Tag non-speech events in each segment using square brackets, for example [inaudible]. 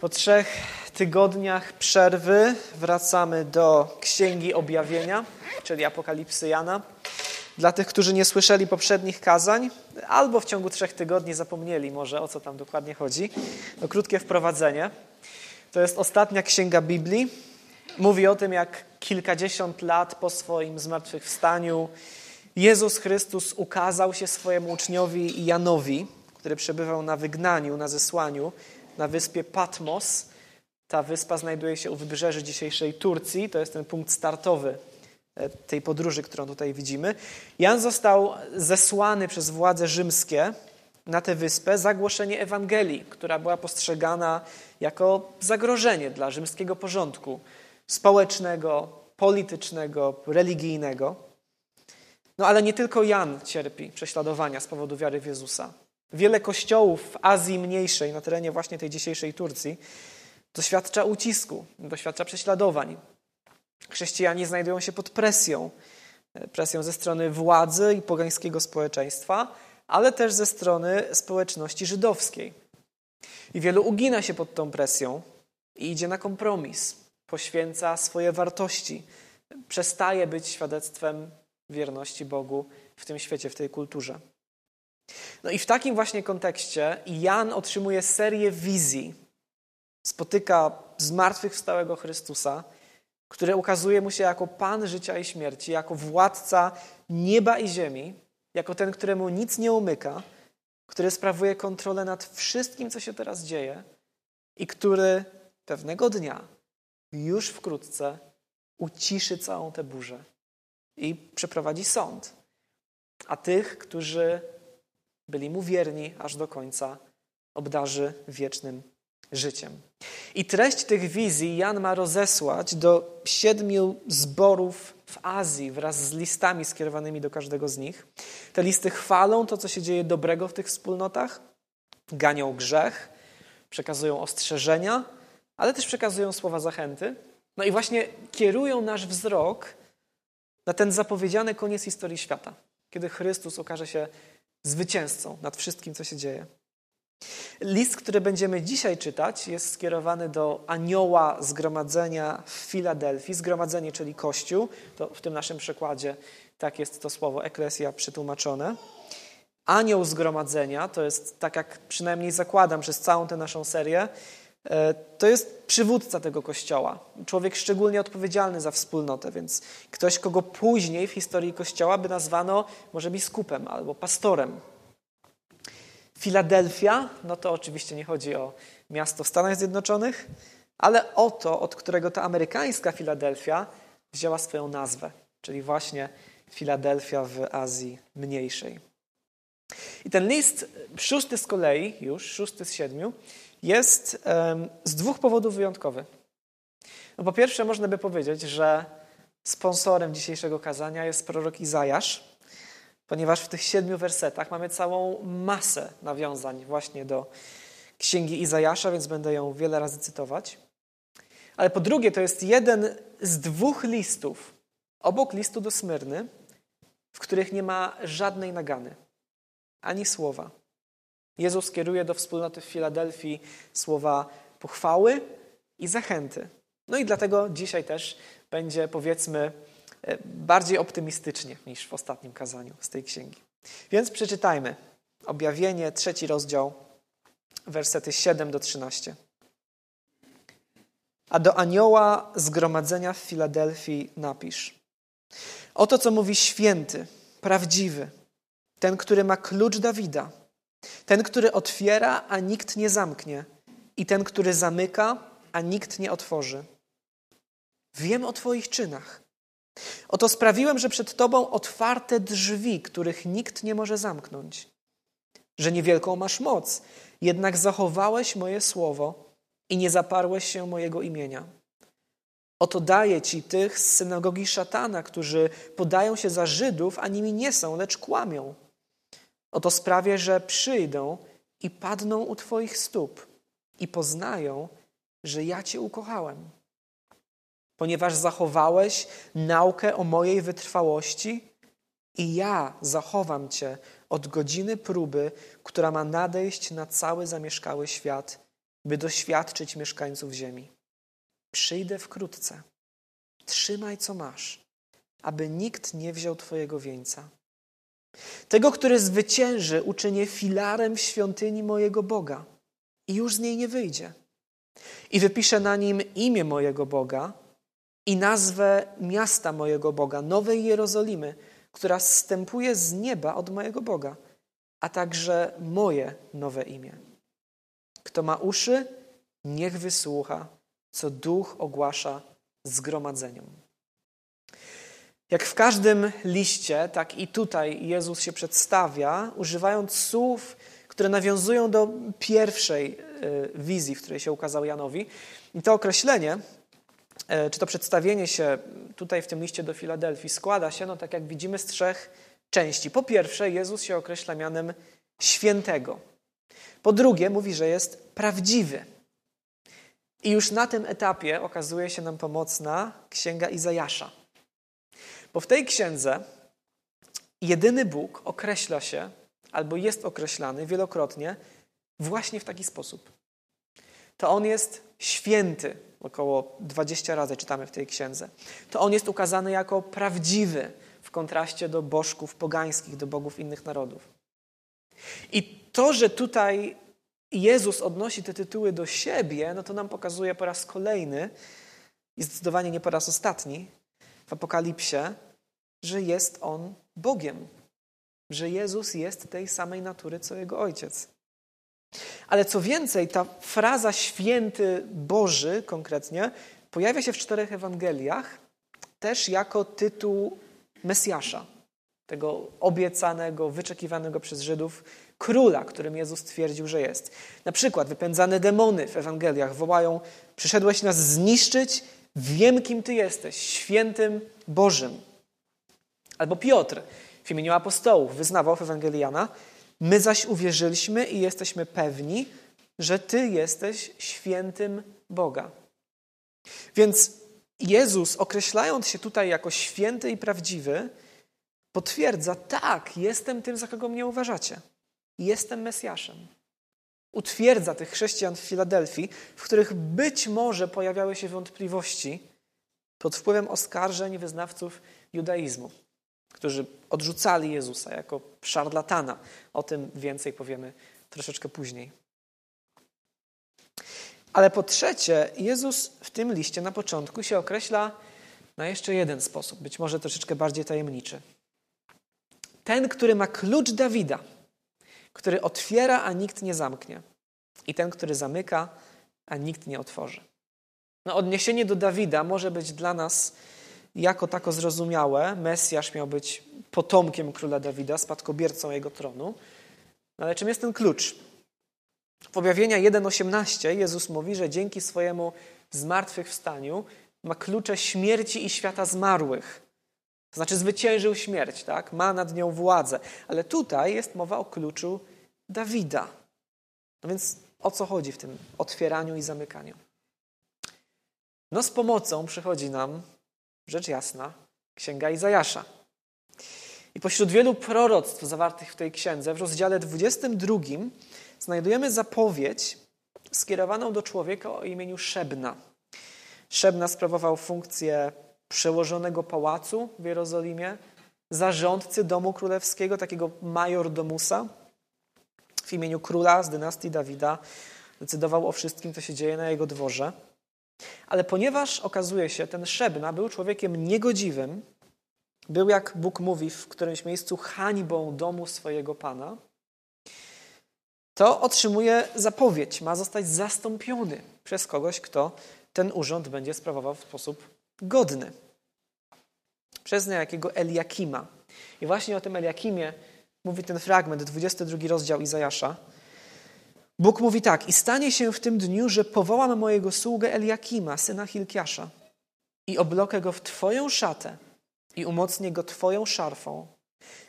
Po trzech tygodniach przerwy wracamy do Księgi Objawienia, czyli Apokalipsy Jana. Dla tych, którzy nie słyszeli poprzednich kazań, albo w ciągu trzech tygodni zapomnieli może o co tam dokładnie chodzi, krótkie wprowadzenie. To jest ostatnia księga Biblii. Mówi o tym, jak kilkadziesiąt lat po swoim zmartwychwstaniu Jezus Chrystus ukazał się swojemu uczniowi Janowi, który przebywał na wygnaniu, na zesłaniu na wyspie Patmos. Ta wyspa znajduje się u wybrzeży dzisiejszej Turcji. To jest ten punkt startowy e, tej podróży, którą tutaj widzimy. Jan został zesłany przez władze rzymskie na tę wyspę za głoszenie Ewangelii, która była postrzegana jako zagrożenie dla rzymskiego porządku społecznego, politycznego, religijnego. No ale nie tylko Jan cierpi prześladowania z powodu wiary w Jezusa. Wiele kościołów w Azji Mniejszej, na terenie właśnie tej dzisiejszej Turcji, doświadcza ucisku, doświadcza prześladowań. Chrześcijanie znajdują się pod presją. Presją ze strony władzy i pogańskiego społeczeństwa, ale też ze strony społeczności żydowskiej. I wielu ugina się pod tą presją i idzie na kompromis, poświęca swoje wartości, przestaje być świadectwem wierności Bogu w tym świecie, w tej kulturze. No i w takim właśnie kontekście Jan otrzymuje serię wizji. Spotyka zmartwychwstałego Chrystusa, który ukazuje mu się jako Pan życia i śmierci, jako władca nieba i ziemi, jako ten, któremu nic nie umyka, który sprawuje kontrolę nad wszystkim, co się teraz dzieje i który pewnego dnia, już wkrótce, uciszy całą tę burzę i przeprowadzi sąd. A tych, którzy byli mu wierni aż do końca, obdarzy wiecznym życiem. I treść tych wizji Jan ma rozesłać do siedmiu zborów w Azji wraz z listami skierowanymi do każdego z nich. Te listy chwalą to, co się dzieje dobrego w tych wspólnotach, ganią grzech, przekazują ostrzeżenia, ale też przekazują słowa zachęty. No i właśnie kierują nasz wzrok na ten zapowiedziany koniec historii świata, kiedy Chrystus okaże się zwycięzcą nad wszystkim, co się dzieje. List, który będziemy dzisiaj czytać, jest skierowany do anioła zgromadzenia w Filadelfii. Zgromadzenie, czyli Kościół, to w tym naszym przekładzie tak jest to słowo eklesja przetłumaczone. Anioł zgromadzenia, to jest, tak jak przynajmniej zakładam przez całą tę naszą serię, to jest przywódca tego kościoła. Człowiek szczególnie odpowiedzialny za wspólnotę, więc ktoś, kogo później w historii kościoła by nazwano może biskupem albo pastorem. Filadelfia, no to oczywiście nie chodzi o miasto w Stanach Zjednoczonych, ale o to, od którego ta amerykańska Filadelfia wzięła swoją nazwę, czyli właśnie Filadelfia w Azji Mniejszej. I ten list, szósty z kolei, już szósty z siedmiu, jest z dwóch powodów wyjątkowy. No po pierwsze, można by powiedzieć, że sponsorem dzisiejszego kazania jest prorok Izajasz, ponieważ w tych siedmiu wersetach mamy całą masę nawiązań właśnie do księgi Izajasza, więc będę ją wiele razy cytować. Ale po drugie, to jest jeden z dwóch listów, obok listu do Smyrny, w których nie ma żadnej nagany, ani słowa. Jezus kieruje do wspólnoty w Filadelfii słowa pochwały i zachęty. No i dlatego dzisiaj też będzie, powiedzmy, e, bardziej optymistycznie niż w ostatnim kazaniu z tej księgi. Więc przeczytajmy objawienie, trzeci rozdział, wersety 7 do 13. A do anioła zgromadzenia w Filadelfii napisz: Oto co mówi święty, prawdziwy, ten, który ma klucz Dawida ten, który otwiera, a nikt nie zamknie, i ten, który zamyka, a nikt nie otworzy. Wiem o Twoich czynach. Oto sprawiłem, że przed Tobą otwarte drzwi, których nikt nie może zamknąć. Że niewielką masz moc, jednak zachowałeś moje słowo i nie zaparłeś się mojego imienia. Oto daję Ci tych z synagogi szatana, którzy podają się za Żydów, a nimi nie są, lecz kłamią. Oto sprawię, że przyjdą i padną u Twoich stóp i poznają, że ja Cię ukochałem. Ponieważ zachowałeś naukę o mojej wytrwałości i ja zachowam Cię od godziny próby, która ma nadejść na cały zamieszkały świat, by doświadczyć mieszkańców ziemi. Przyjdę wkrótce. Trzymaj, co masz, aby nikt nie wziął Twojego wieńca. Tego, który zwycięży, uczynię filarem w świątyni mojego Boga i już z niej nie wyjdzie. I wypiszę na nim imię mojego Boga i nazwę miasta mojego Boga, Nowej Jerozolimy, która zstępuje z nieba od mojego Boga, a także moje nowe imię. Kto ma uszy, niech wysłucha, co duch ogłasza zgromadzeniom. Jak w każdym liście, tak i tutaj Jezus się przedstawia, używając słów, które nawiązują do pierwszej e, wizji, w której się ukazał Janowi. I to określenie, e, czy to przedstawienie się tutaj w tym liście do Filadelfii składa się, no tak jak widzimy, z trzech części. Po pierwsze, Jezus się określa mianem świętego. Po drugie, mówi, że jest prawdziwy. I już na tym etapie okazuje się nam pomocna księga Izajasza. Bo w tej księdze jedyny Bóg określa się, albo jest określany wielokrotnie właśnie w taki sposób. To On jest święty, około 20 razy czytamy w tej księdze. To On jest ukazany jako prawdziwy w kontraście do bożków pogańskich, do bogów innych narodów. I to, że tutaj Jezus odnosi te tytuły do siebie, no to nam pokazuje po raz kolejny i zdecydowanie nie po raz ostatni w Apokalipsie, że jest On Bogiem, że Jezus jest tej samej natury, co Jego Ojciec. Ale co więcej, ta fraza święty Boży konkretnie pojawia się w czterech Ewangeliach też jako tytuł Mesjasza, tego obiecanego, wyczekiwanego przez Żydów króla, którym Jezus twierdził, że jest. Na przykład wypędzane demony w Ewangeliach wołają: Przyszedłeś nas zniszczyć, wiem, kim Ty jesteś, świętym Bożym. Albo Piotr w imieniu apostołów wyznawał w Ewangeliana: My zaś uwierzyliśmy i jesteśmy pewni, że Ty jesteś świętym Boga. Więc Jezus, określając się tutaj jako święty i prawdziwy, potwierdza: tak, jestem tym, za kogo mnie uważacie. Jestem Mesjaszem. Utwierdza tych chrześcijan w Filadelfii, w których być może pojawiały się wątpliwości pod wpływem oskarżeń wyznawców judaizmu którzy odrzucali Jezusa jako szarlatana. O tym więcej powiemy troszeczkę później. Ale po trzecie, Jezus w tym liście na początku się określa na jeszcze jeden sposób, być może troszeczkę bardziej tajemniczy. Ten, który ma klucz Dawida, który otwiera, a nikt nie zamknie, i ten, który zamyka, a nikt nie otworzy. No, odniesienie do Dawida może być dla nas jako tako zrozumiałe. Mesjasz miał być potomkiem króla Dawida, spadkobiercą jego tronu. No ale czym jest ten klucz? W objawienia 1,18 Jezus mówi, że dzięki swojemu zmartwychwstaniu ma klucze śmierci i świata zmarłych. To znaczy zwyciężył śmierć, tak? ma nad nią władzę. Ale tutaj jest mowa o kluczu Dawida. No więc o co chodzi w tym otwieraniu i zamykaniu? No z pomocą przychodzi nam rzecz jasna, księga Izajasza. I pośród wielu proroctw zawartych w tej księdze, w rozdziale 22 znajdujemy zapowiedź skierowaną do człowieka o imieniu Szebna. Szebna sprawował funkcję przełożonego pałacu w Jerozolimie, zarządcy domu królewskiego, takiego majordomusa. W imieniu króla z dynastii Dawida decydował o wszystkim, co się dzieje na jego dworze. Ale ponieważ okazuje się, ten Szebna był człowiekiem niegodziwym, był, jak Bóg mówi w którymś miejscu, hańbą domu swojego Pana, to otrzymuje zapowiedź, ma zostać zastąpiony przez kogoś, kto ten urząd będzie sprawował w sposób godny. Przez niejakiego Eliakima. I właśnie o tym Eliakimie mówi ten fragment, 22 rozdział Izajasza, Bóg mówi tak: I stanie się w tym dniu, że powołam mojego sługę Eliakima, syna Hilkiasza, i oblokę go w Twoją szatę, i umocnię go Twoją szarfą,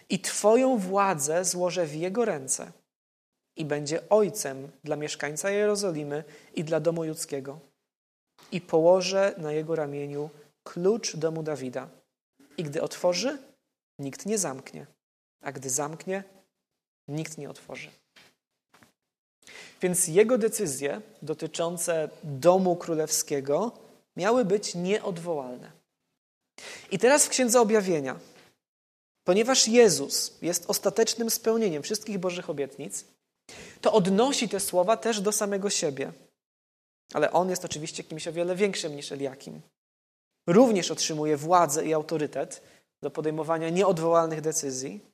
i Twoją władzę złożę w jego ręce, i będzie ojcem dla mieszkańca Jerozolimy i dla domu judzkiego. I położę na jego ramieniu klucz domu Dawida. I gdy otworzy, nikt nie zamknie, a gdy zamknie, nikt nie otworzy. Więc jego decyzje dotyczące domu królewskiego miały być nieodwołalne. I teraz w Księdze Objawienia, ponieważ Jezus jest ostatecznym spełnieniem wszystkich Bożych obietnic, to odnosi te słowa też do samego siebie. Ale on jest oczywiście kimś o wiele większym niż Eliakim. Również otrzymuje władzę i autorytet do podejmowania nieodwołalnych decyzji,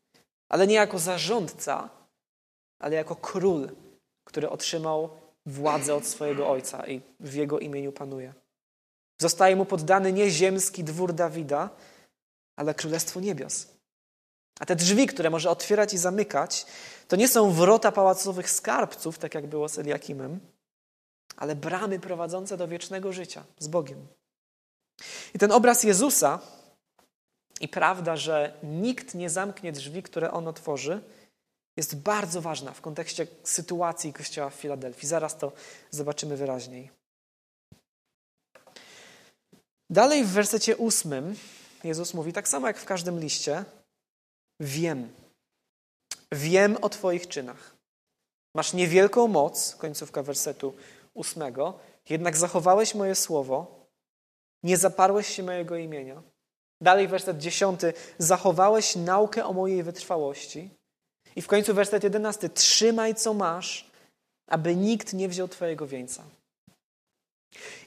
ale nie jako zarządca, ale jako król, który otrzymał władzę od swojego ojca i w jego imieniu panuje. Zostaje mu poddany nie ziemski dwór Dawida, ale królestwo niebios. A te drzwi, które może otwierać i zamykać, to nie są wrota pałacowych skarbców, tak jak było z Eliakimem, ale bramy prowadzące do wiecznego życia z Bogiem. I ten obraz Jezusa i prawda, że nikt nie zamknie drzwi, które on otworzy, jest bardzo ważna w kontekście sytuacji Kościoła w Filadelfii. Zaraz to zobaczymy wyraźniej. Dalej w wersecie ósmym Jezus mówi, tak samo jak w każdym liście, wiem. Wiem o Twoich czynach. Masz niewielką moc, końcówka wersetu ósmego, jednak zachowałeś moje słowo, nie zaparłeś się mojego imienia. Dalej werset dziesiąty, zachowałeś naukę o mojej wytrwałości. I w końcu werset jedenasty, trzymaj co masz, aby nikt nie wziął Twojego wieńca.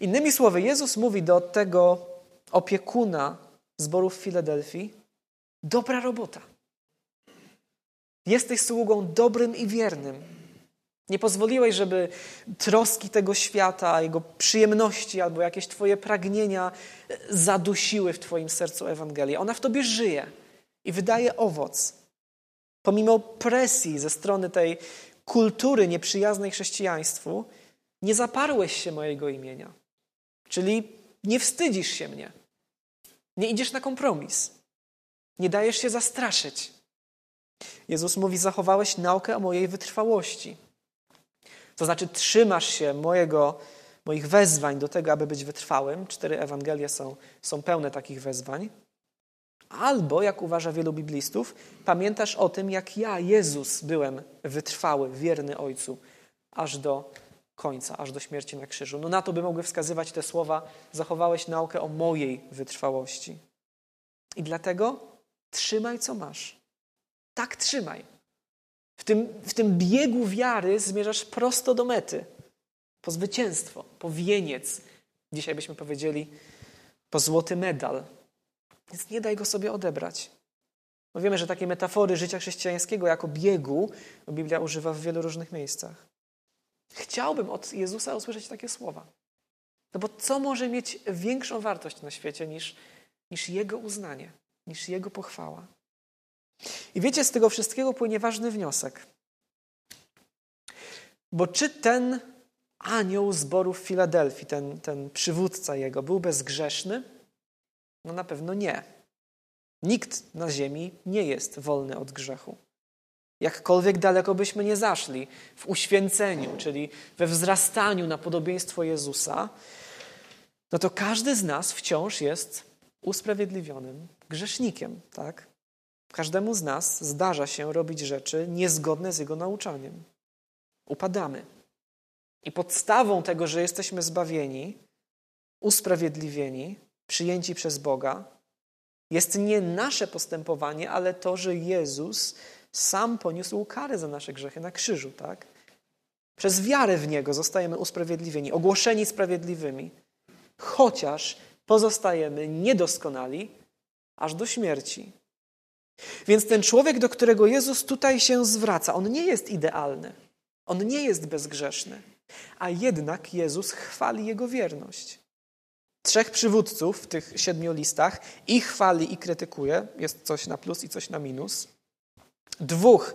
Innymi słowy, Jezus mówi do tego opiekuna zborów w Filadelfii: Dobra robota. Jesteś sługą dobrym i wiernym. Nie pozwoliłeś, żeby troski tego świata, jego przyjemności albo jakieś Twoje pragnienia zadusiły w Twoim sercu Ewangelię. Ona w Tobie żyje i wydaje owoc. Pomimo presji ze strony tej kultury nieprzyjaznej chrześcijaństwu, nie zaparłeś się mojego imienia. Czyli nie wstydzisz się mnie. Nie idziesz na kompromis. Nie dajesz się zastraszyć. Jezus mówi: Zachowałeś naukę o mojej wytrwałości. To znaczy, trzymasz się mojego, moich wezwań do tego, aby być wytrwałym. Cztery Ewangelie są, są pełne takich wezwań. Albo, jak uważa wielu biblistów, pamiętasz o tym, jak ja, Jezus, byłem wytrwały, wierny Ojcu, aż do końca, aż do śmierci na krzyżu. No na to by mogły wskazywać te słowa: Zachowałeś naukę o mojej wytrwałości. I dlatego trzymaj, co masz. Tak trzymaj. W tym, w tym biegu wiary zmierzasz prosto do mety. Po zwycięstwo, po wieniec. Dzisiaj byśmy powiedzieli po złoty medal. Więc nie daj go sobie odebrać. No wiemy, że takie metafory życia chrześcijańskiego jako biegu Biblia używa w wielu różnych miejscach. Chciałbym od Jezusa usłyszeć takie słowa. No bo co może mieć większą wartość na świecie niż, niż Jego uznanie, niż Jego pochwała? I wiecie, z tego wszystkiego płynie ważny wniosek. Bo czy ten anioł zboru w Filadelfii, ten, ten przywódca jego, był bezgrzeszny? No na pewno nie. Nikt na ziemi nie jest wolny od grzechu. Jakkolwiek daleko byśmy nie zaszli w uświęceniu, czyli we wzrastaniu na podobieństwo Jezusa, no to każdy z nas wciąż jest usprawiedliwionym grzesznikiem, tak? Każdemu z nas zdarza się robić rzeczy niezgodne z Jego nauczaniem. Upadamy. I podstawą tego, że jesteśmy zbawieni, usprawiedliwieni, przyjęci przez Boga, jest nie nasze postępowanie, ale to, że Jezus sam poniósł karę za nasze grzechy na krzyżu, tak? Przez wiarę w Niego zostajemy usprawiedliwieni, ogłoszeni sprawiedliwymi, chociaż pozostajemy niedoskonali aż do śmierci. Więc ten człowiek, do którego Jezus tutaj się zwraca, on nie jest idealny, on nie jest bezgrzeszny, a jednak Jezus chwali jego wierność. Trzech przywódców w tych siedmiu listach i chwali i krytykuje, jest coś na plus i coś na minus. Dwóch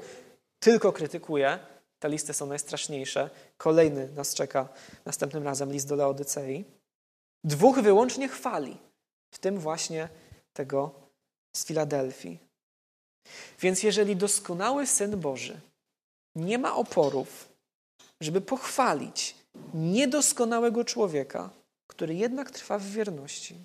tylko krytykuje, te listy są najstraszniejsze. Kolejny nas czeka następnym razem, list do Laodycei. Dwóch wyłącznie chwali, w tym właśnie tego z Filadelfii. Więc jeżeli doskonały Syn Boży nie ma oporów, żeby pochwalić niedoskonałego człowieka, który jednak trwa w wierności,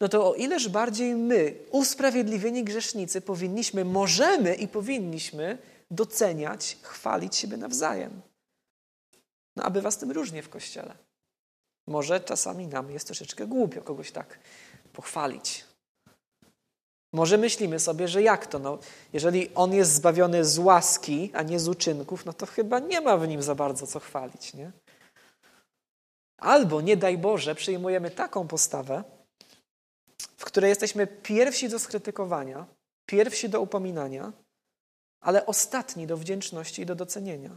no to o ileż bardziej my, usprawiedliwieni grzesznicy, powinniśmy, możemy i powinniśmy doceniać, chwalić siebie nawzajem. No a bywa z tym różnie w kościele. Może czasami nam jest troszeczkę głupio kogoś tak pochwalić. Może myślimy sobie, że jak to? No, jeżeli on jest zbawiony z łaski, a nie z uczynków, no to chyba nie ma w nim za bardzo co chwalić. Nie? Albo, nie daj Boże, przyjmujemy taką postawę, w której jesteśmy pierwsi do skrytykowania, pierwsi do upominania, ale ostatni do wdzięczności i do docenienia.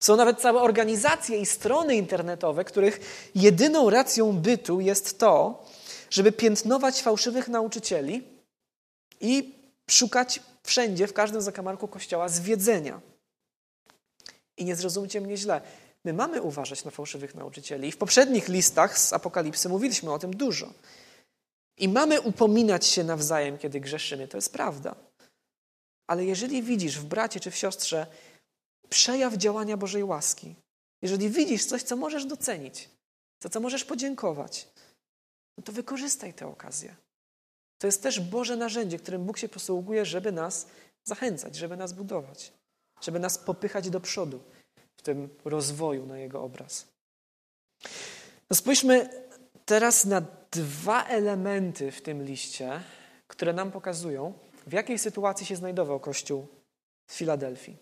Są nawet całe organizacje i strony internetowe, których jedyną racją bytu jest to, żeby piętnować fałszywych nauczycieli i szukać wszędzie, w każdym zakamarku kościoła zwiedzenia. I nie zrozumcie mnie źle. My mamy uważać na fałszywych nauczycieli. I w poprzednich listach z Apokalipsy mówiliśmy o tym dużo. I mamy upominać się nawzajem, kiedy grzeszymy. To jest prawda. Ale jeżeli widzisz w bracie czy w siostrze przejaw działania Bożej łaski, jeżeli widzisz coś, co możesz docenić, za co możesz podziękować, no to wykorzystaj tę okazję. To jest też Boże narzędzie, którym Bóg się posługuje, żeby nas zachęcać, żeby nas budować, żeby nas popychać do przodu tym rozwoju na Jego obraz. No spójrzmy teraz na dwa elementy w tym liście, które nam pokazują, w jakiej sytuacji się znajdował Kościół w Filadelfii.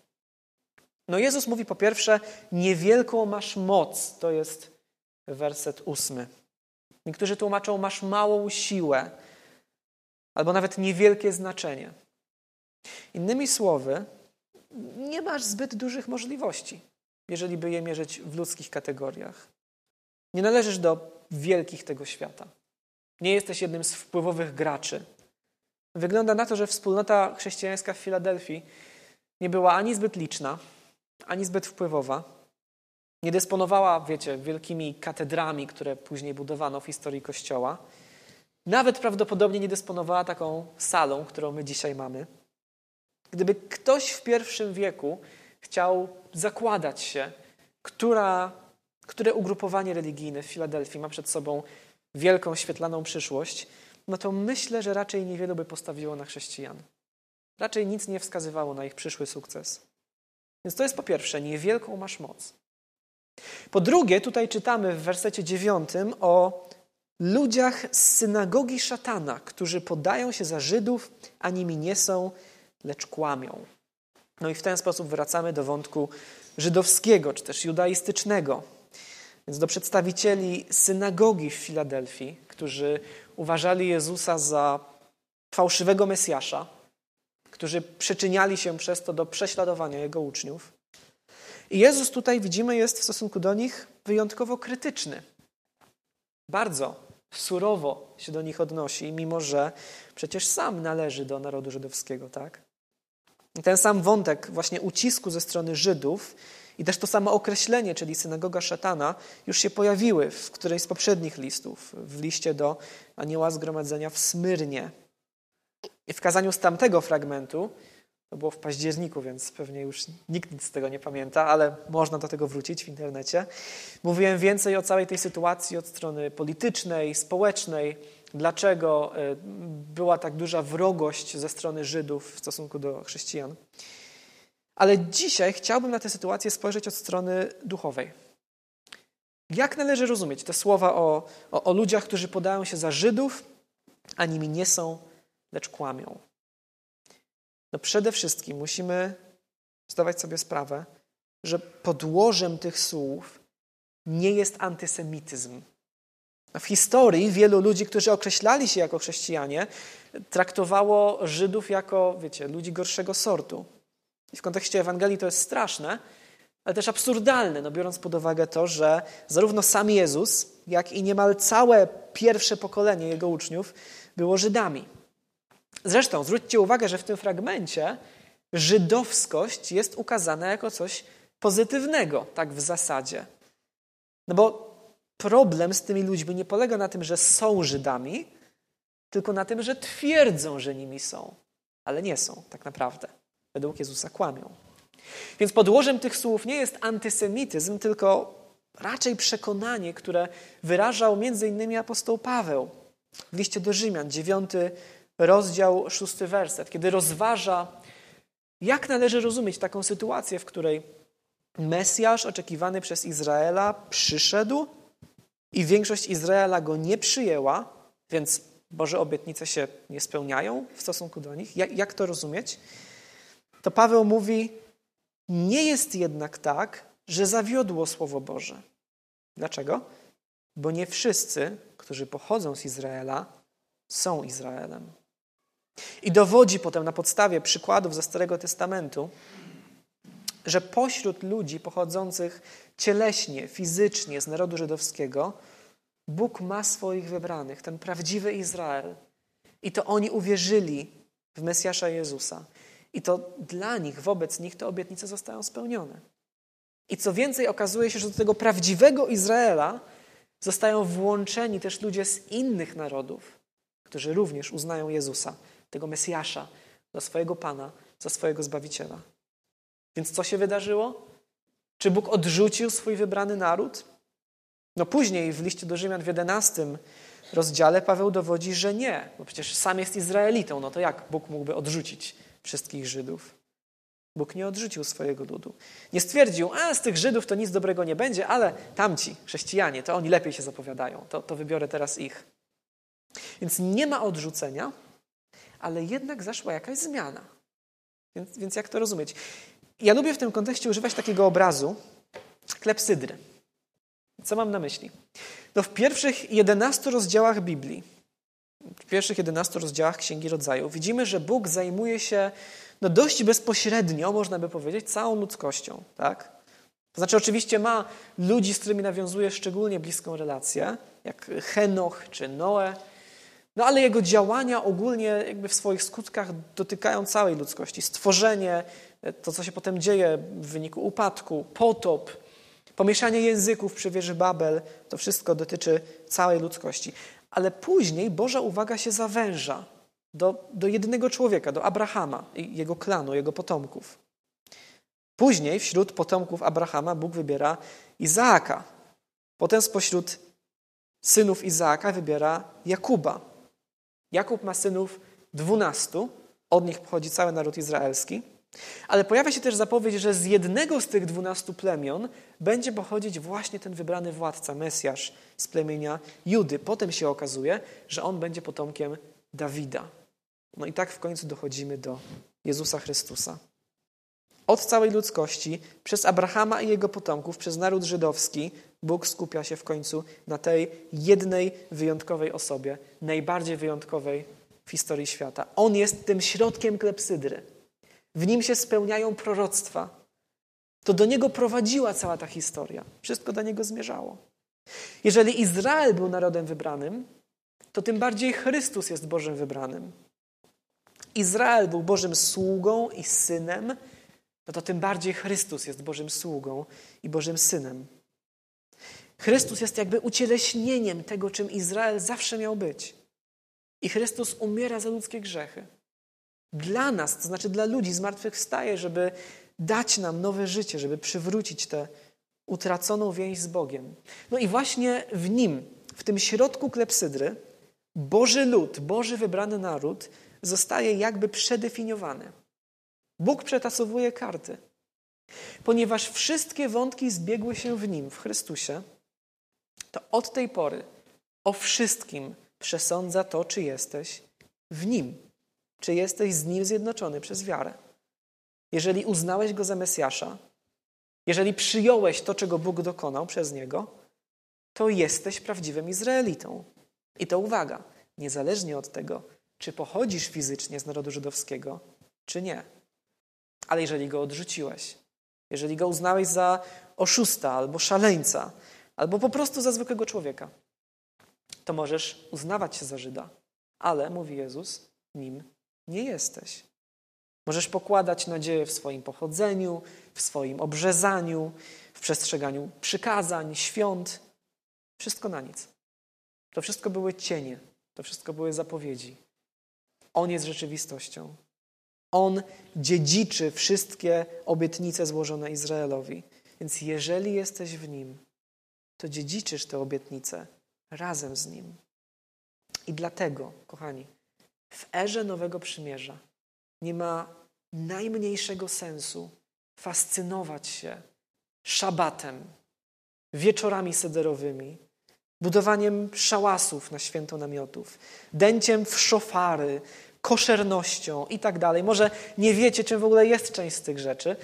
No Jezus mówi po pierwsze, niewielką masz moc, to jest werset ósmy. Niektórzy tłumaczą, masz małą siłę, albo nawet niewielkie znaczenie. Innymi słowy, nie masz zbyt dużych możliwości, jeżeli by je mierzyć w ludzkich kategoriach. Nie należysz do wielkich tego świata. Nie jesteś jednym z wpływowych graczy. Wygląda na to, że wspólnota chrześcijańska w Filadelfii nie była ani zbyt liczna, ani zbyt wpływowa. Nie dysponowała, wiecie, wielkimi katedrami, które później budowano w historii Kościoła. Nawet prawdopodobnie nie dysponowała taką salą, którą my dzisiaj mamy. Gdyby ktoś w pierwszym wieku chciał zakładać się, która, które ugrupowanie religijne w Filadelfii ma przed sobą wielką, świetlaną przyszłość, no to myślę, że raczej niewiele by postawiło na chrześcijan. Raczej nic nie wskazywało na ich przyszły sukces. Więc to jest po pierwsze, niewielką masz moc. Po drugie, tutaj czytamy w wersecie dziewiątym o ludziach z synagogi szatana, którzy podają się za Żydów, a nimi nie są, lecz kłamią. No i w ten sposób wracamy do wątku żydowskiego, czy też judaistycznego. Więc do przedstawicieli synagogi w Filadelfii, którzy uważali Jezusa za fałszywego Mesjasza, którzy przyczyniali się przez to do prześladowania Jego uczniów. I Jezus tutaj, widzimy, jest w stosunku do nich wyjątkowo krytyczny. Bardzo surowo się do nich odnosi, mimo że przecież sam należy do narodu żydowskiego, tak? Ten sam wątek właśnie ucisku ze strony Żydów i też to samo określenie, czyli synagoga szatana, już się pojawiły w którejś z poprzednich listów, w liście do anioła zgromadzenia w Smyrnie. I w kazaniu z tamtego fragmentu, to było w październiku, więc pewnie już nikt nic z tego nie pamięta, ale można do tego wrócić w internecie. Mówiłem więcej o całej tej sytuacji od strony politycznej, społecznej, dlaczego e, była tak duża wrogość ze strony Żydów w stosunku do chrześcijan. Ale dzisiaj chciałbym na tę sytuację spojrzeć od strony duchowej. Jak należy rozumieć te słowa o, o, o ludziach, którzy podają się za Żydów, a nimi nie są, lecz kłamią? No przede wszystkim musimy zdawać sobie sprawę, że podłożem tych słów nie jest antysemityzm. W historii wielu ludzi, którzy określali się jako chrześcijanie, traktowało Żydów jako, wiecie, ludzi gorszego sortu. I w kontekście Ewangelii to jest straszne, ale też absurdalne, no biorąc pod uwagę to, że zarówno sam Jezus, jak i niemal całe pierwsze pokolenie jego uczniów było Żydami. Zresztą zwróćcie uwagę, że w tym fragmencie żydowskość jest ukazana jako coś pozytywnego, tak w zasadzie. No bo problem z tymi ludźmi nie polega na tym, że są Żydami, tylko na tym, że twierdzą, że nimi są, ale nie są tak naprawdę według Jezusa kłamią. Więc podłożem tych słów nie jest antysemityzm, tylko raczej przekonanie, które wyrażał innymi apostoł Paweł w liście do Rzymian, dziewiąty rozdział, szósty werset, kiedy rozważa, jak należy rozumieć taką sytuację, w której Mesjasz oczekiwany przez Izraela przyszedł i większość Izraela go nie przyjęła, więc Boże obietnice się nie spełniają w stosunku do nich. Jak, jak to rozumieć? To Paweł mówi, nie jest jednak tak, że zawiodło Słowo Boże. Dlaczego? Bo nie wszyscy, którzy pochodzą z Izraela, są Izraelem. I dowodzi potem na podstawie przykładów ze Starego Testamentu, że pośród ludzi pochodzących cieleśnie, fizycznie z narodu żydowskiego, Bóg ma swoich wybranych, ten prawdziwy Izrael. I to oni uwierzyli w Mesjasza Jezusa. I to dla nich, wobec nich te obietnice zostają spełnione. I co więcej, okazuje się, że do tego prawdziwego Izraela zostają włączeni też ludzie z innych narodów, którzy również uznają Jezusa, tego Mesjasza, za swojego Pana, za swojego Zbawiciela. Więc co się wydarzyło? Czy Bóg odrzucił swój wybrany naród? No później w liście do Rzymian w 11 rozdziale Paweł dowodzi, że nie, bo przecież sam jest Izraelitą, no to jak Bóg mógłby odrzucić wszystkich Żydów? Bóg nie odrzucił swojego ludu. Nie stwierdził, a z tych Żydów to nic dobrego nie będzie, ale tamci, chrześcijanie, to oni lepiej się zapowiadają, to, to wybiorę teraz ich. Więc nie ma odrzucenia, ale jednak zaszła jakaś zmiana. Więc, więc jak to rozumieć? Ja lubię w tym kontekście używać takiego obrazu klepsydry. Co mam na myśli? No w pierwszych 11 rozdziałach Biblii, w pierwszych 11 rozdziałach Księgi Rodzaju widzimy, że Bóg zajmuje się no dość bezpośrednio, można by powiedzieć, całą ludzkością. Tak? To znaczy oczywiście ma ludzi, z którymi nawiązuje szczególnie bliską relację, jak Henoch czy Noe, no ale jego działania ogólnie jakby w swoich skutkach dotykają całej ludzkości. Stworzenie, to co się potem dzieje w wyniku upadku, potop, pomieszanie języków przy wieży Babel, to wszystko dotyczy całej ludzkości. Ale później Boża uwaga się zawęża do, do jednego człowieka, do Abrahama i jego klanu, jego potomków. Później wśród potomków Abrahama Bóg wybiera Izaaka. Potem spośród synów Izaaka wybiera Jakuba. Jakub ma synów dwunastu, od nich pochodzi cały naród izraelski. Ale pojawia się też zapowiedź, że z jednego z tych dwunastu plemion będzie pochodzić właśnie ten wybrany władca, Mesjasz z plemienia Judy. Potem się okazuje, że on będzie potomkiem Dawida. No i tak w końcu dochodzimy do Jezusa Chrystusa. Od całej ludzkości, przez Abrahama i jego potomków, przez naród żydowski, Bóg skupia się w końcu na tej jednej wyjątkowej osobie, najbardziej wyjątkowej w historii świata. On jest tym środkiem klepsydry. W nim się spełniają proroctwa. To do niego prowadziła cała ta historia. Wszystko do niego zmierzało. Jeżeli Izrael był narodem wybranym, to tym bardziej Chrystus jest Bożym wybranym. Izrael był Bożym sługą i synem, no to tym bardziej Chrystus jest Bożym sługą i Bożym synem. Chrystus jest jakby ucieleśnieniem tego, czym Izrael zawsze miał być. I Chrystus umiera za ludzkie grzechy. Dla nas, to znaczy dla ludzi, zmartwychwstaje, żeby dać nam nowe życie, żeby przywrócić tę utraconą więź z Bogiem. No i właśnie w nim, w tym środku klepsydry, Boży lud, Boży wybrany naród zostaje jakby przedefiniowany. Bóg przetasowuje karty. Ponieważ wszystkie wątki zbiegły się w Nim, w Chrystusie, to od tej pory o wszystkim przesądza to, czy jesteś w Nim, czy jesteś z Nim zjednoczony przez wiarę. Jeżeli uznałeś Go za Mesjasza, jeżeli przyjąłeś to, czego Bóg dokonał przez Niego, to jesteś prawdziwym Izraelitą. I to uwaga, niezależnie od tego, czy pochodzisz fizycznie z narodu żydowskiego, czy nie. Ale jeżeli go odrzuciłeś, jeżeli go uznałeś za oszusta albo szaleńca, albo po prostu za zwykłego człowieka, to możesz uznawać się za Żyda, ale, mówi Jezus, nim nie jesteś. Możesz pokładać nadzieję w swoim pochodzeniu, w swoim obrzezaniu, w przestrzeganiu przykazań, świąt. Wszystko na nic. To wszystko były cienie, to wszystko były zapowiedzi. On jest rzeczywistością. On dziedziczy wszystkie obietnice złożone Izraelowi. Więc jeżeli jesteś w Nim, to dziedziczysz te obietnice razem z Nim. I dlatego, kochani, w erze Nowego Przymierza nie ma najmniejszego sensu fascynować się szabatem, wieczorami sederowymi, budowaniem szałasów na święto namiotów, dęciem w szofary, koszernością i tak dalej. Może nie wiecie, czym w ogóle jest część z tych rzeczy,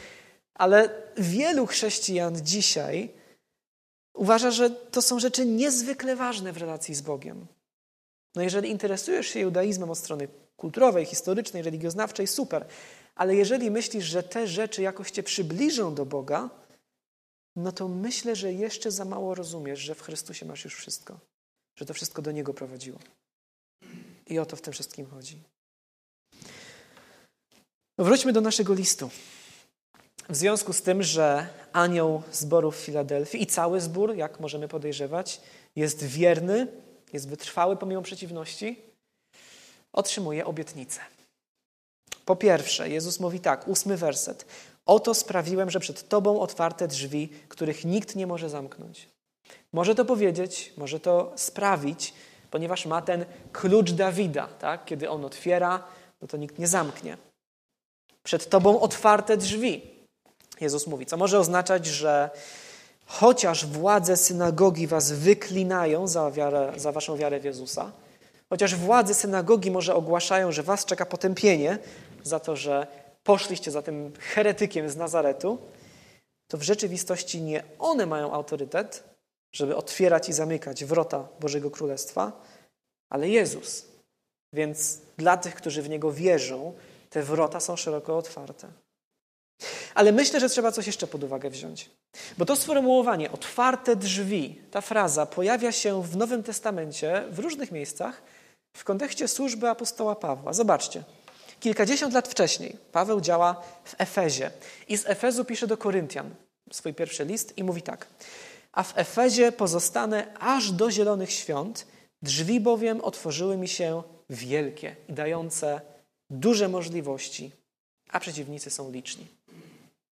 ale wielu chrześcijan dzisiaj uważa, że to są rzeczy niezwykle ważne w relacji z Bogiem. No jeżeli interesujesz się judaizmem od strony kulturowej, historycznej, religioznawczej, super. Ale jeżeli myślisz, że te rzeczy jakoś cię przybliżą do Boga, no to myślę, że jeszcze za mało rozumiesz, że w Chrystusie masz już wszystko. Że to wszystko do Niego prowadziło. I o to w tym wszystkim chodzi. No wróćmy do naszego listu. W związku z tym, że anioł zboru w Filadelfii i cały zbór, jak możemy podejrzewać, jest wierny, jest wytrwały pomimo przeciwności, otrzymuje obietnicę. Po pierwsze, Jezus mówi tak, ósmy werset. Oto sprawiłem, że przed Tobą otwarte drzwi, których nikt nie może zamknąć. Może to powiedzieć, może to sprawić, ponieważ ma ten klucz Dawida. Tak? Kiedy on otwiera, no to nikt nie zamknie. Przed Tobą otwarte drzwi. Jezus mówi, co może oznaczać, że chociaż władze synagogi was wyklinają za, wiarę, za waszą wiarę w Jezusa, chociaż władze synagogi może ogłaszają, że was czeka potępienie za to, że poszliście za tym heretykiem z Nazaretu, to w rzeczywistości nie one mają autorytet, żeby otwierać i zamykać wrota Bożego Królestwa, ale Jezus. Więc dla tych, którzy w Niego wierzą, te wrota są szeroko otwarte. Ale myślę, że trzeba coś jeszcze pod uwagę wziąć. Bo to sformułowanie, otwarte drzwi, ta fraza pojawia się w Nowym Testamencie w różnych miejscach w kontekście służby apostoła Pawła. Zobaczcie. Kilkadziesiąt lat wcześniej Paweł działa w Efezie i z Efezu pisze do Koryntian swój pierwszy list i mówi tak. A w Efezie pozostanę aż do zielonych świąt, drzwi bowiem otworzyły mi się wielkie i dające duże możliwości, a przeciwnicy są liczni.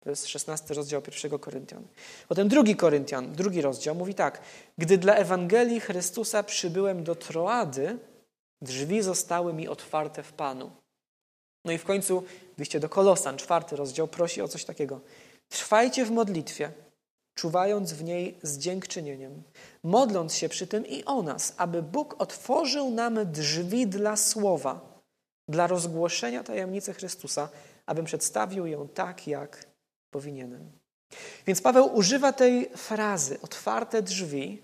To jest szesnasty rozdział pierwszego Koryntian. Potem drugi Koryntian, drugi rozdział mówi tak. Gdy dla Ewangelii Chrystusa przybyłem do Troady, drzwi zostały mi otwarte w Panu. No i w końcu wyjście do Kolosan, czwarty rozdział, prosi o coś takiego. Trwajcie w modlitwie, czuwając w niej z dziękczynieniem, modląc się przy tym i o nas, aby Bóg otworzył nam drzwi dla słowa, dla rozgłoszenia tajemnicy Chrystusa, abym przedstawił ją tak, jak powinienem. Więc Paweł używa tej frazy otwarte drzwi,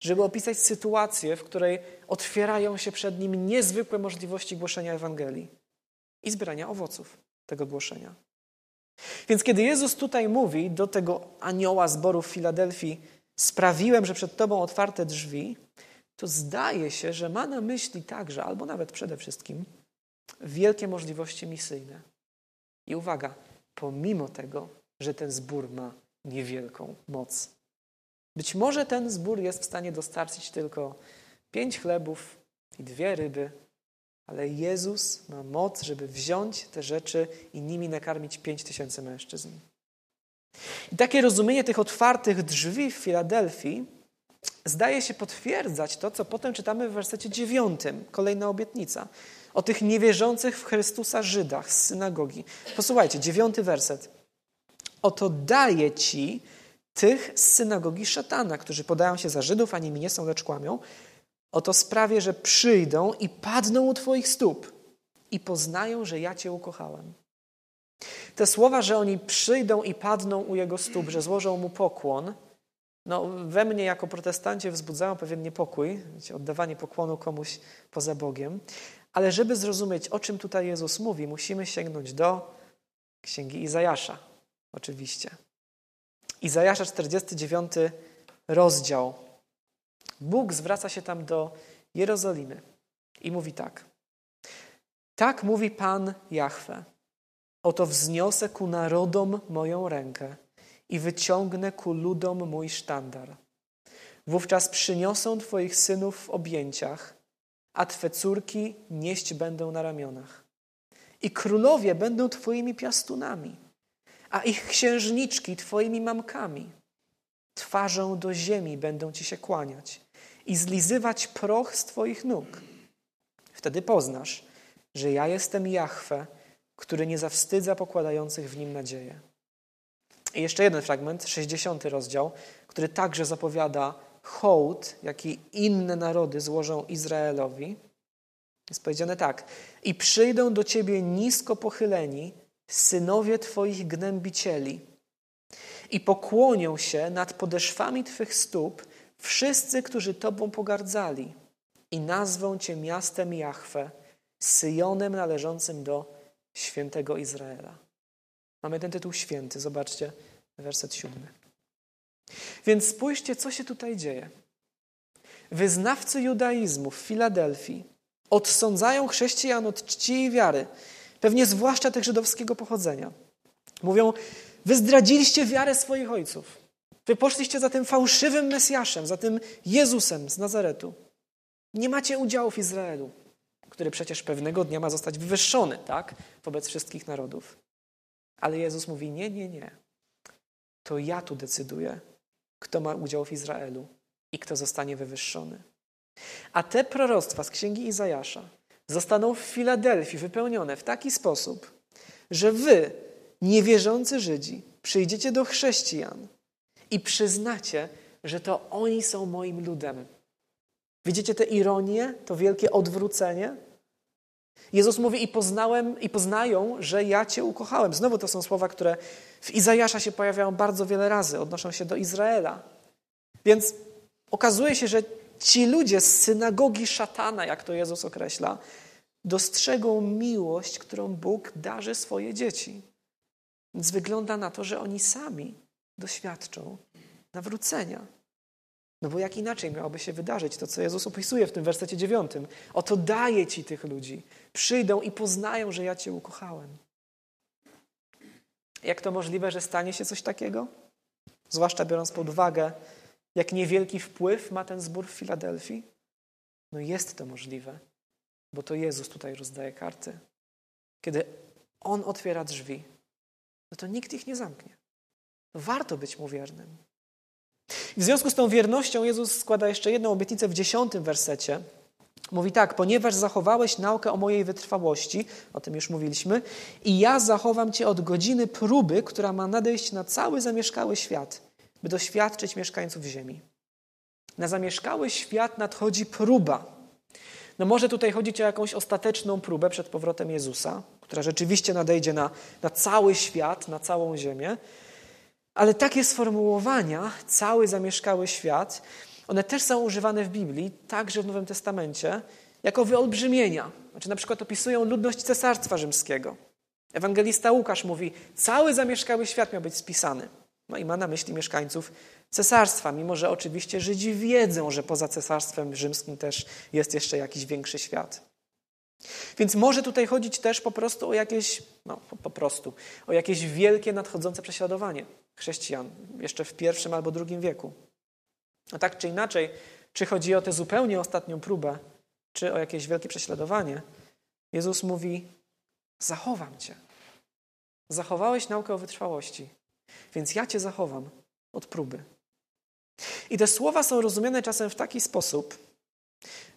żeby opisać sytuację, w której otwierają się przed nim niezwykłe możliwości głoszenia Ewangelii i zbierania owoców tego głoszenia. Więc kiedy Jezus tutaj mówi do tego anioła zboru w Filadelfii, sprawiłem, że przed Tobą otwarte drzwi, to zdaje się, że ma na myśli także, albo nawet przede wszystkim, wielkie możliwości misyjne. I uwaga, pomimo tego, że ten zbór ma niewielką moc. Być może ten zbór jest w stanie dostarczyć tylko pięć chlebów i dwie ryby, ale Jezus ma moc, żeby wziąć te rzeczy i nimi nakarmić pięć tysięcy mężczyzn. I takie rozumienie tych otwartych drzwi w Filadelfii zdaje się potwierdzać to, co potem czytamy w wersecie dziewiątym, kolejna obietnica, o tych niewierzących w Chrystusa Żydach z synagogi. Posłuchajcie, dziewiąty werset. Oto daję ci tych z synagogi szatana, którzy podają się za Żydów, a nimi nie są, lecz kłamią, Oto sprawię, że przyjdą i padną u Twoich stóp i poznają, że ja Cię ukochałem. Te słowa, że oni przyjdą i padną u Jego stóp, że złożą Mu pokłon, no, we mnie jako protestancie wzbudzają pewien niepokój, oddawanie pokłonu komuś poza Bogiem. Ale żeby zrozumieć, o czym tutaj Jezus mówi, musimy sięgnąć do Księgi Izajasza, oczywiście. Izajasza 49 rozdział. Bóg zwraca się tam do Jerozolimy i mówi tak. Tak mówi Pan Jahwe. Oto wzniosę ku narodom moją rękę i wyciągnę ku ludom mój sztandar. Wówczas przyniosą Twoich synów w objęciach, a Twe córki nieść będą na ramionach. I królowie będą Twoimi piastunami, a ich księżniczki Twoimi mamkami. Twarzą do ziemi będą Ci się kłaniać i zlizywać proch z Twoich nóg. Wtedy poznasz, że ja jestem Jahwe, który nie zawstydza pokładających w nim nadzieję. I jeszcze jeden fragment, 60 rozdział, który także zapowiada hołd, jaki inne narody złożą Izraelowi. Jest powiedziane tak. I przyjdą do ciebie nisko pochyleni synowie twoich gnębicieli i pokłonią się nad podeszwami twych stóp wszyscy, którzy tobą pogardzali i nazwą cię miastem Jahwe, Syjonem należącym do świętego Izraela. Mamy ten tytuł święty, zobaczcie, werset siódmy. Więc spójrzcie, co się tutaj dzieje. Wyznawcy judaizmu w Filadelfii odsądzają chrześcijan od czci i wiary, pewnie zwłaszcza tych żydowskiego pochodzenia. Mówią, wy zdradziliście wiarę swoich ojców. Wy poszliście za tym fałszywym Mesjaszem, za tym Jezusem z Nazaretu. Nie macie udziału w Izraelu, który przecież pewnego dnia ma zostać wywyższony, tak? Wobec wszystkich narodów. Ale Jezus mówi: Nie, nie, nie. To ja tu decyduję, kto ma udział w Izraelu i kto zostanie wywyższony. A te proroctwa z księgi Izajasza zostaną w Filadelfii wypełnione w taki sposób, że wy, niewierzący Żydzi, przyjdziecie do chrześcijan i przyznacie, że to oni są moim ludem. Widzicie tę ironię, to wielkie odwrócenie? Jezus mówi i poznałem, i poznają, że ja Cię ukochałem. Znowu to są słowa, które w Izajasza się pojawiają bardzo wiele razy, odnoszą się do Izraela. Więc okazuje się, że ci ludzie z synagogi szatana, jak to Jezus określa, dostrzegą miłość, którą Bóg darzy swoje dzieci. Więc wygląda na to, że oni sami doświadczą nawrócenia. No bo jak inaczej miałoby się wydarzyć to, co Jezus opisuje w tym wersecie dziewiątym? Oto daję ci tych ludzi. Przyjdą i poznają, że ja cię ukochałem. Jak to możliwe, że stanie się coś takiego? Zwłaszcza biorąc pod uwagę, jak niewielki wpływ ma ten zbór w Filadelfii? No jest to możliwe, bo to Jezus tutaj rozdaje karty. Kiedy On otwiera drzwi, no to nikt ich nie zamknie. Warto być mu wiernym. W związku z tą wiernością Jezus składa jeszcze jedną obietnicę w dziesiątym wersecie. Mówi tak, ponieważ zachowałeś naukę o mojej wytrwałości, o tym już mówiliśmy, i ja zachowam cię od godziny próby, która ma nadejść na cały zamieszkały świat, by doświadczyć mieszkańców ziemi. Na zamieszkały świat nadchodzi próba. No może tutaj chodzić o jakąś ostateczną próbę przed powrotem Jezusa, która rzeczywiście nadejdzie na, na cały świat, na całą ziemię, ale takie sformułowania, cały zamieszkały świat, one też są używane w Biblii, także w Nowym Testamencie, jako wyolbrzymienia. Znaczy na przykład opisują ludność Cesarstwa Rzymskiego. Ewangelista Łukasz mówi, cały zamieszkały świat miał być spisany. No i ma na myśli mieszkańców cesarstwa, mimo że oczywiście Żydzi wiedzą, że poza cesarstwem rzymskim też jest jeszcze jakiś większy świat. Więc może tutaj chodzić też po prostu o jakieś, no po prostu, o jakieś wielkie nadchodzące prześladowanie chrześcijan jeszcze w pierwszym albo drugim wieku. A tak czy inaczej, czy chodzi o tę zupełnie ostatnią próbę, czy o jakieś wielkie prześladowanie, Jezus mówi: Zachowam cię. Zachowałeś naukę o wytrwałości, więc ja cię zachowam od próby. I te słowa są rozumiane czasem w taki sposób,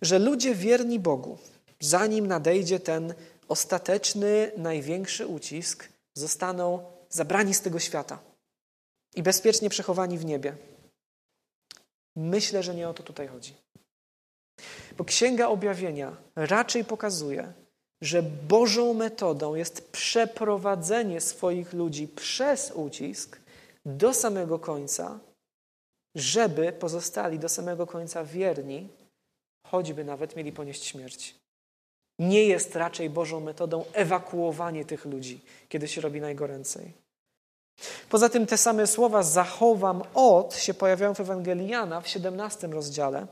że ludzie wierni Bogu, zanim nadejdzie ten ostateczny, największy ucisk, zostaną zabrani z tego świata i bezpiecznie przechowani w niebie. Myślę, że nie o to tutaj chodzi. Bo Księga Objawienia raczej pokazuje, że Bożą metodą jest przeprowadzenie swoich ludzi przez ucisk do samego końca, żeby pozostali do samego końca wierni, choćby nawet mieli ponieść śmierć. Nie jest raczej Bożą metodą ewakuowanie tych ludzi, kiedy się robi najgoręcej. Poza tym te same słowa zachowam od się pojawiają w Ewangelii Jana w 17 rozdziale,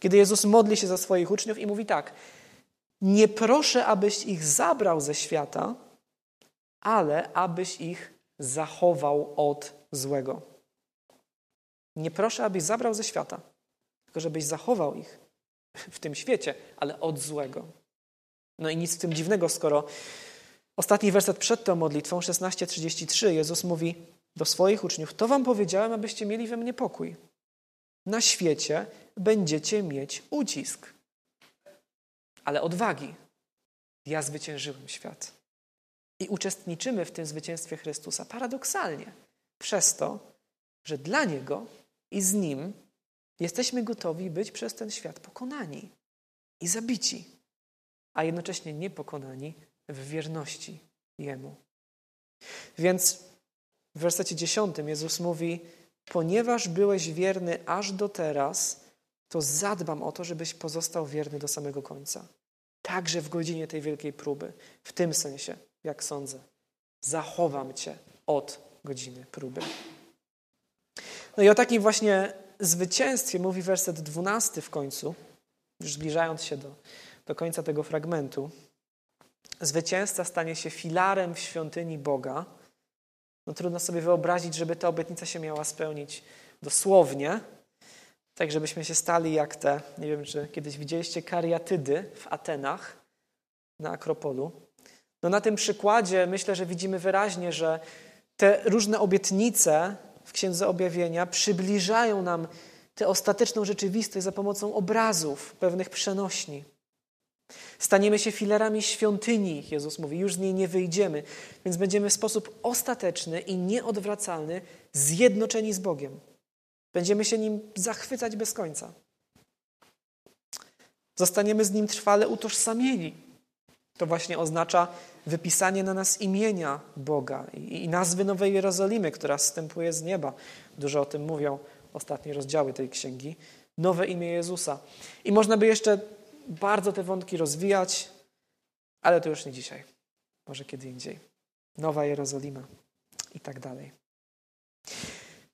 kiedy Jezus modli się za swoich uczniów i mówi tak: Nie proszę, abyś ich zabrał ze świata, ale abyś ich zachował od złego. Nie proszę, abyś zabrał ze świata, tylko żebyś zachował ich w tym świecie, ale od złego. No i nic w tym dziwnego, skoro ostatni werset przed tą modlitwą, 16:33, Jezus mówi do swoich uczniów: To wam powiedziałem, abyście mieli we mnie pokój. Na świecie będziecie mieć ucisk, ale odwagi. Ja zwyciężyłem świat. I uczestniczymy w tym zwycięstwie Chrystusa paradoksalnie przez to, że dla Niego i z Nim jesteśmy gotowi być przez ten świat pokonani i zabici, a jednocześnie niepokonani w wierności Jemu. Więc w wersecie dziesiątym Jezus mówi: Ponieważ byłeś wierny aż do teraz, to zadbam o to, żebyś pozostał wierny do samego końca. Także w godzinie tej wielkiej próby. W tym sensie, jak sądzę, zachowam Cię od godziny próby. No i o takim właśnie zwycięstwie mówi werset dwunasty w końcu, już zbliżając się do, do końca tego fragmentu. Zwycięzca stanie się filarem w świątyni Boga. No trudno sobie wyobrazić, żeby ta obietnica się miała spełnić dosłownie, tak żebyśmy się stali jak te, nie wiem, czy kiedyś widzieliście kariatydy w Atenach na Akropolu. No na tym przykładzie myślę, że widzimy wyraźnie, że te różne obietnice w Księdze Objawienia przybliżają nam tę ostateczną rzeczywistość za pomocą obrazów, pewnych przenośni. Staniemy się filarami świątyni, Jezus mówi, już z niej nie wyjdziemy, więc będziemy w sposób ostateczny i nieodwracalny zjednoczeni z Bogiem. Będziemy się nim zachwycać bez końca. Zostaniemy z nim trwale utożsamieni. To właśnie oznacza wypisanie na nas imienia Boga i nazwy Nowej Jerozolimy, która wstępuje z nieba. Dużo o tym mówią ostatnie rozdziały tej księgi. Nowe imię Jezusa. I można by jeszcze bardzo te wątki rozwijać, ale to już nie dzisiaj. Może kiedy indziej. Nowa Jerozolima i tak dalej.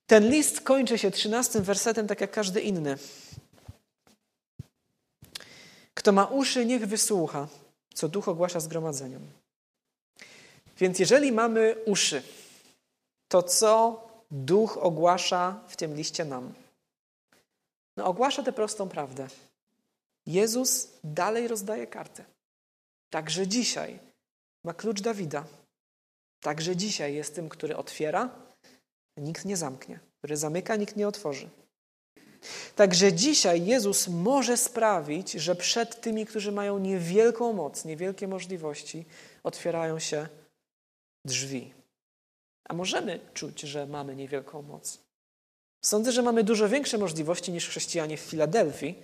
Ten list kończy się trzynastym wersetem, tak jak każdy inny. Kto ma uszy, niech wysłucha, co duch ogłasza zgromadzeniom. Więc jeżeli mamy uszy, to co duch ogłasza w tym liście nam? No, ogłasza tę prostą prawdę. Jezus dalej rozdaje kartę. Także dzisiaj ma klucz Dawida. Także dzisiaj jest tym, który otwiera, nikt nie zamknie, który zamyka, nikt nie otworzy. Także dzisiaj Jezus może sprawić, że przed tymi, którzy mają niewielką moc, niewielkie możliwości, otwierają się drzwi. A możemy czuć, że mamy niewielką moc. Sądzę, że mamy dużo większe możliwości niż chrześcijanie w Filadelfii.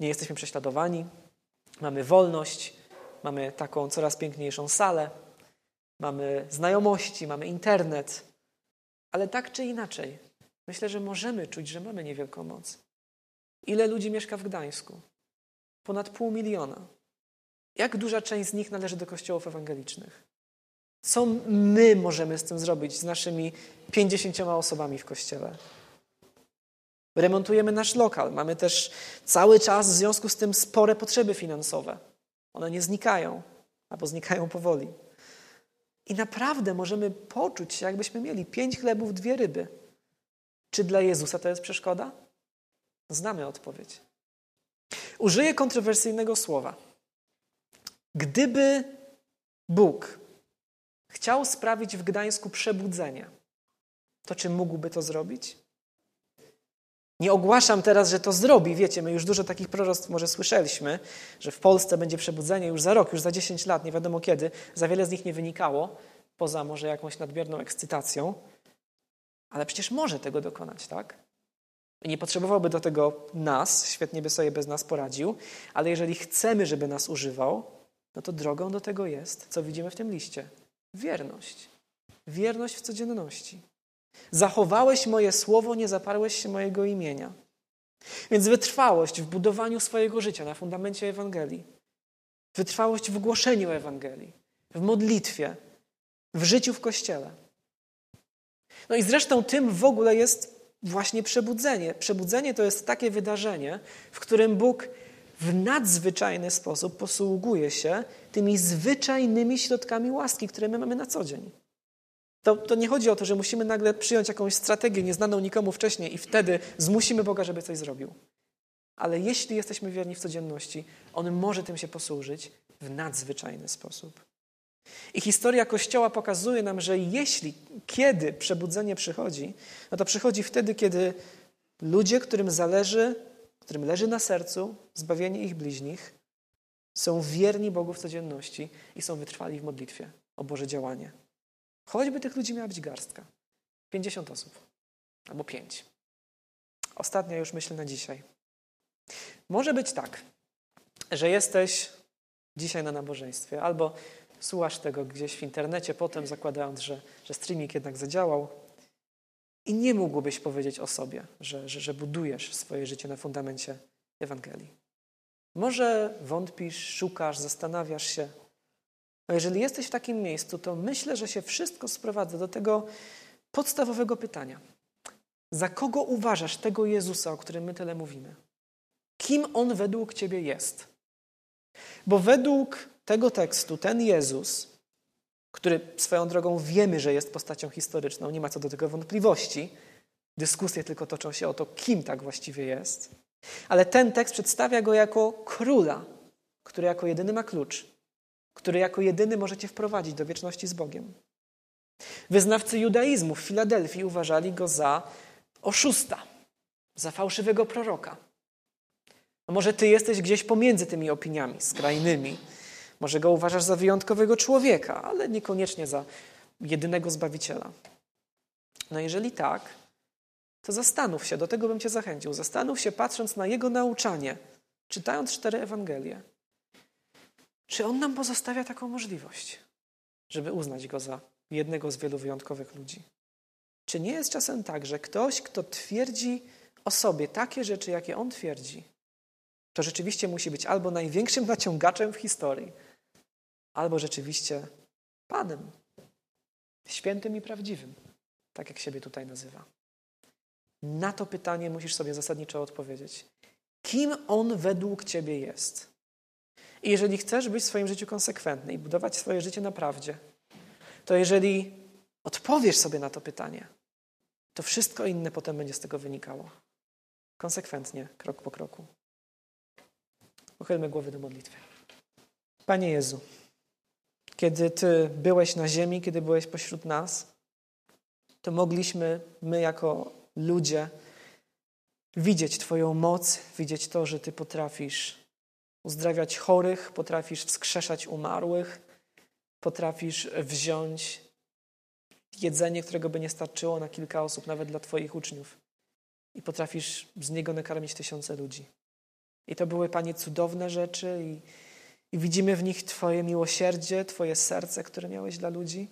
Nie jesteśmy prześladowani, mamy wolność, mamy taką coraz piękniejszą salę, mamy znajomości, mamy internet, ale tak czy inaczej, myślę, że możemy czuć, że mamy niewielką moc. Ile ludzi mieszka w Gdańsku? Ponad pół miliona. Jak duża część z nich należy do kościołów ewangelicznych? Co my możemy z tym zrobić, z naszymi pięćdziesięcioma osobami w kościele? Remontujemy nasz lokal. Mamy też cały czas w związku z tym spore potrzeby finansowe. One nie znikają, albo znikają powoli. I naprawdę możemy poczuć się, jakbyśmy mieli pięć chlebów, dwie ryby. Czy dla Jezusa to jest przeszkoda? Znamy odpowiedź. Użyję kontrowersyjnego słowa. Gdyby Bóg chciał sprawić w Gdańsku przebudzenie, to czy mógłby to zrobić? Nie ogłaszam teraz, że to zrobi. Wiecie, my już dużo takich proroctw może słyszeliśmy, że w Polsce będzie przebudzenie już za rok, już za 10 lat, nie wiadomo kiedy. Za wiele z nich nie wynikało, poza może jakąś nadmierną ekscytacją. Ale przecież może tego dokonać, tak? Nie potrzebowałby do tego nas, świetnie by sobie bez nas poradził, ale jeżeli chcemy, żeby nas używał, no to drogą do tego jest, co widzimy w tym liście. Wierność. Wierność w codzienności. Zachowałeś moje słowo, nie zaparłeś się mojego imienia. Więc wytrwałość w budowaniu swojego życia na fundamencie Ewangelii, wytrwałość w głoszeniu Ewangelii, w modlitwie, w życiu w kościele. No i zresztą tym w ogóle jest właśnie przebudzenie. Przebudzenie to jest takie wydarzenie, w którym Bóg w nadzwyczajny sposób posługuje się tymi zwyczajnymi środkami łaski, które my mamy na co dzień. To, to nie chodzi o to, że musimy nagle przyjąć jakąś strategię nieznaną nikomu wcześniej i wtedy zmusimy Boga, żeby coś zrobił. Ale jeśli jesteśmy wierni w codzienności, On może tym się posłużyć w nadzwyczajny sposób. I historia Kościoła pokazuje nam, że jeśli, kiedy przebudzenie przychodzi, no to przychodzi wtedy, kiedy ludzie, którym zależy, którym leży na sercu zbawienie ich bliźnich, są wierni Bogu w codzienności i są wytrwali w modlitwie o Boże działanie. Choćby tych ludzi miała być garstka. 50 osób. Albo 5. Ostatnia już myślę na dzisiaj. Może być tak, że jesteś dzisiaj na nabożeństwie, albo słuchasz tego gdzieś w internecie, potem zakładając, że, że streaming jednak zadziałał i nie mógłbyś powiedzieć o sobie, że, że, że budujesz swoje życie na fundamencie Ewangelii. Może wątpisz, szukasz, zastanawiasz się. A jeżeli jesteś w takim miejscu, to myślę, że się wszystko sprowadza do tego podstawowego pytania. Za kogo uważasz tego Jezusa, o którym my tyle mówimy? Kim On według Ciebie jest? Bo według tego tekstu ten Jezus, który swoją drogą wiemy, że jest postacią historyczną, nie ma co do tego wątpliwości, dyskusje tylko toczą się o to, kim tak właściwie jest, ale ten tekst przedstawia go jako króla, który jako jedyny ma klucz, który jako jedyny możecie wprowadzić do wieczności z Bogiem. Wyznawcy judaizmu w Filadelfii uważali go za oszusta, za fałszywego proroka. No może ty jesteś gdzieś pomiędzy tymi opiniami skrajnymi. Może go uważasz za wyjątkowego człowieka, ale niekoniecznie za jedynego zbawiciela. No jeżeli tak, to zastanów się, do tego bym cię zachęcił. Zastanów się, patrząc na jego nauczanie, czytając cztery Ewangelie, czy on nam pozostawia taką możliwość, żeby uznać go za jednego z wielu wyjątkowych ludzi. Czy nie jest czasem tak, że ktoś, kto twierdzi o sobie takie rzeczy, jakie on twierdzi, to rzeczywiście musi być albo największym [laughs] naciągaczem w historii, albo rzeczywiście Panem, świętym i prawdziwym, tak jak siebie tutaj nazywa. Na to pytanie musisz sobie zasadniczo odpowiedzieć. Kim on według ciebie jest? I jeżeli chcesz być w swoim życiu konsekwentny i budować swoje życie na prawdzie, to jeżeli odpowiesz sobie na to pytanie, to wszystko inne potem będzie z tego wynikało. Konsekwentnie, krok po kroku. Pochylmy głowy do modlitwy. Panie Jezu, kiedy Ty byłeś na ziemi, kiedy byłeś pośród nas, to mogliśmy my jako ludzie widzieć Twoją moc, widzieć to, że Ty potrafisz uzdrawiać chorych, potrafisz wskrzeszać umarłych, potrafisz wziąć jedzenie, którego by nie starczyło na kilka osób, nawet dla Twoich uczniów. I potrafisz z niego nakarmić tysiące ludzi. I to były, Panie, cudowne rzeczy, i, i widzimy w nich Twoje miłosierdzie, Twoje serce, które miałeś dla ludzi,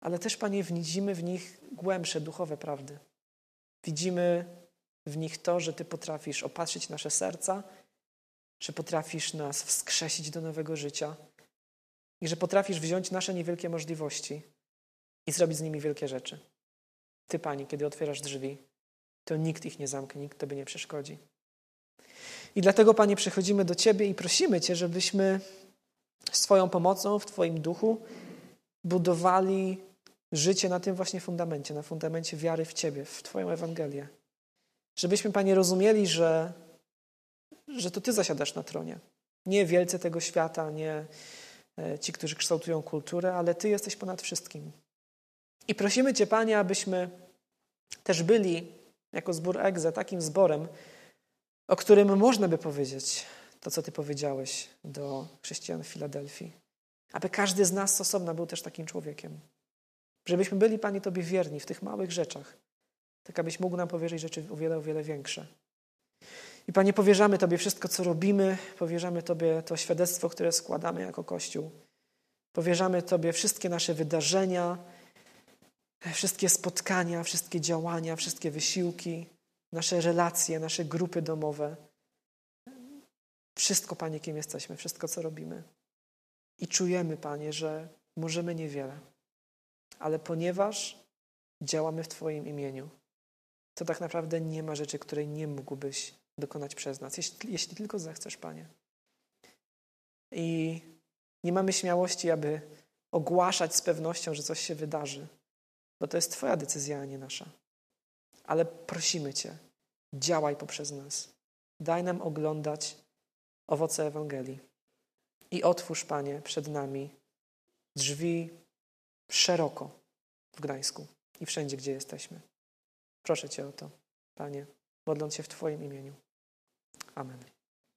ale też, Panie, widzimy w nich głębsze duchowe prawdy. Widzimy w nich to, że Ty potrafisz opatrzyć nasze serca, że potrafisz nas wskrzesić do nowego życia i że potrafisz wziąć nasze niewielkie możliwości i zrobić z nimi wielkie rzeczy. Ty, Pani, kiedy otwierasz drzwi, to nikt ich nie zamknie, nikt Tobie nie przeszkodzi. I dlatego, Panie, przychodzimy do Ciebie i prosimy Cię, żebyśmy swoją pomocą w Twoim duchu budowali życie na tym właśnie fundamencie, na fundamencie wiary w Ciebie, w Twoją Ewangelię. Żebyśmy, Panie, rozumieli, że, że to Ty zasiadasz na tronie. Nie wielcy tego świata, nie e, ci, którzy kształtują kulturę, ale Ty jesteś ponad wszystkim. I prosimy Cię, Panie, abyśmy też byli jako zbór Egze takim zborem, o którym można by powiedzieć to, co Ty powiedziałeś do chrześcijan w Filadelfii. Aby każdy z nas osobna był też takim człowiekiem. Żebyśmy byli, Panie, Tobie wierni w tych małych rzeczach, tak abyś mógł nam powierzyć rzeczy o wiele, o wiele większe. I Panie, powierzamy Tobie wszystko, co robimy, powierzamy Tobie to świadectwo, które składamy jako Kościół. Powierzamy Tobie wszystkie nasze wydarzenia, wszystkie spotkania, wszystkie działania, wszystkie wysiłki, nasze relacje, nasze grupy domowe. Wszystko, Panie, kim jesteśmy, wszystko, co robimy. I czujemy, Panie, że możemy niewiele, ale ponieważ działamy w Twoim imieniu, to tak naprawdę nie ma rzeczy, której nie mógłbyś dokonać przez nas, jeśli, jeśli tylko zechcesz, Panie. I nie mamy śmiałości, aby ogłaszać z pewnością, że coś się wydarzy, bo to jest Twoja decyzja, a nie nasza. Ale prosimy Cię, działaj poprzez nas. Daj nam oglądać owoce Ewangelii. I otwórz, Panie, przed nami drzwi szeroko w Gdańsku i wszędzie, gdzie jesteśmy. Proszę Cię o to, Panie, modląc się w Twoim imieniu. Amen.